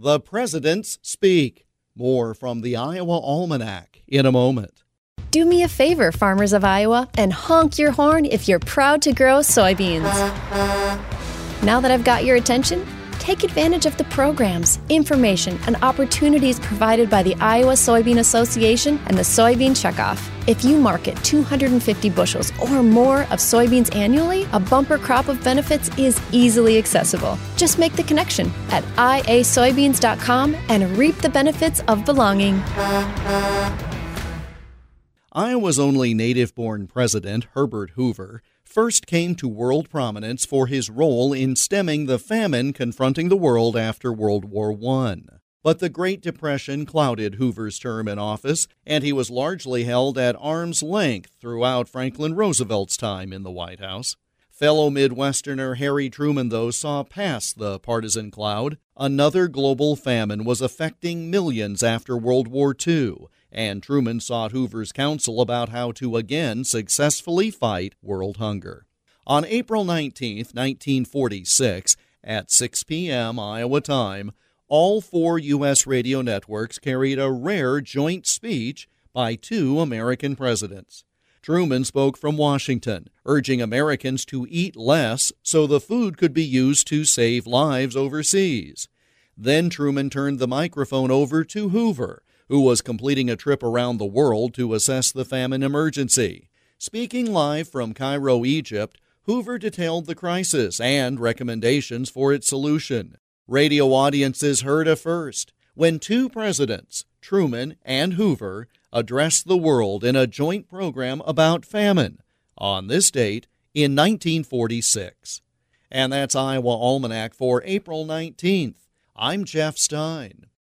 The Presidents Speak. More from the Iowa Almanac in a moment. Do me a favor, farmers of Iowa, and honk your horn if you're proud to grow soybeans. Now that I've got your attention, take advantage of the programs, information, and opportunities provided by the Iowa Soybean Association and the Soybean Checkoff. If you market 250 bushels or more of soybeans annually, a bumper crop of benefits is easily accessible. Just make the connection at iasoybeans.com and reap the benefits of belonging. Iowa's only native born president, Herbert Hoover, first came to world prominence for his role in stemming the famine confronting the world after World War I. But the Great Depression clouded Hoover's term in office, and he was largely held at arm's length throughout Franklin Roosevelt's time in the White House. Fellow Midwesterner Harry Truman, though, saw past the partisan cloud. Another global famine was affecting millions after World War II, and Truman sought Hoover's counsel about how to again successfully fight world hunger. On April 19, 1946, at 6 p.m. Iowa time, all four U.S. radio networks carried a rare joint speech by two American presidents. Truman spoke from Washington, urging Americans to eat less so the food could be used to save lives overseas. Then Truman turned the microphone over to Hoover, who was completing a trip around the world to assess the famine emergency. Speaking live from Cairo, Egypt, Hoover detailed the crisis and recommendations for its solution. Radio audiences heard a first when two presidents, Truman and Hoover, addressed the world in a joint program about famine on this date in 1946. And that's Iowa Almanac for April 19th. I'm Jeff Stein.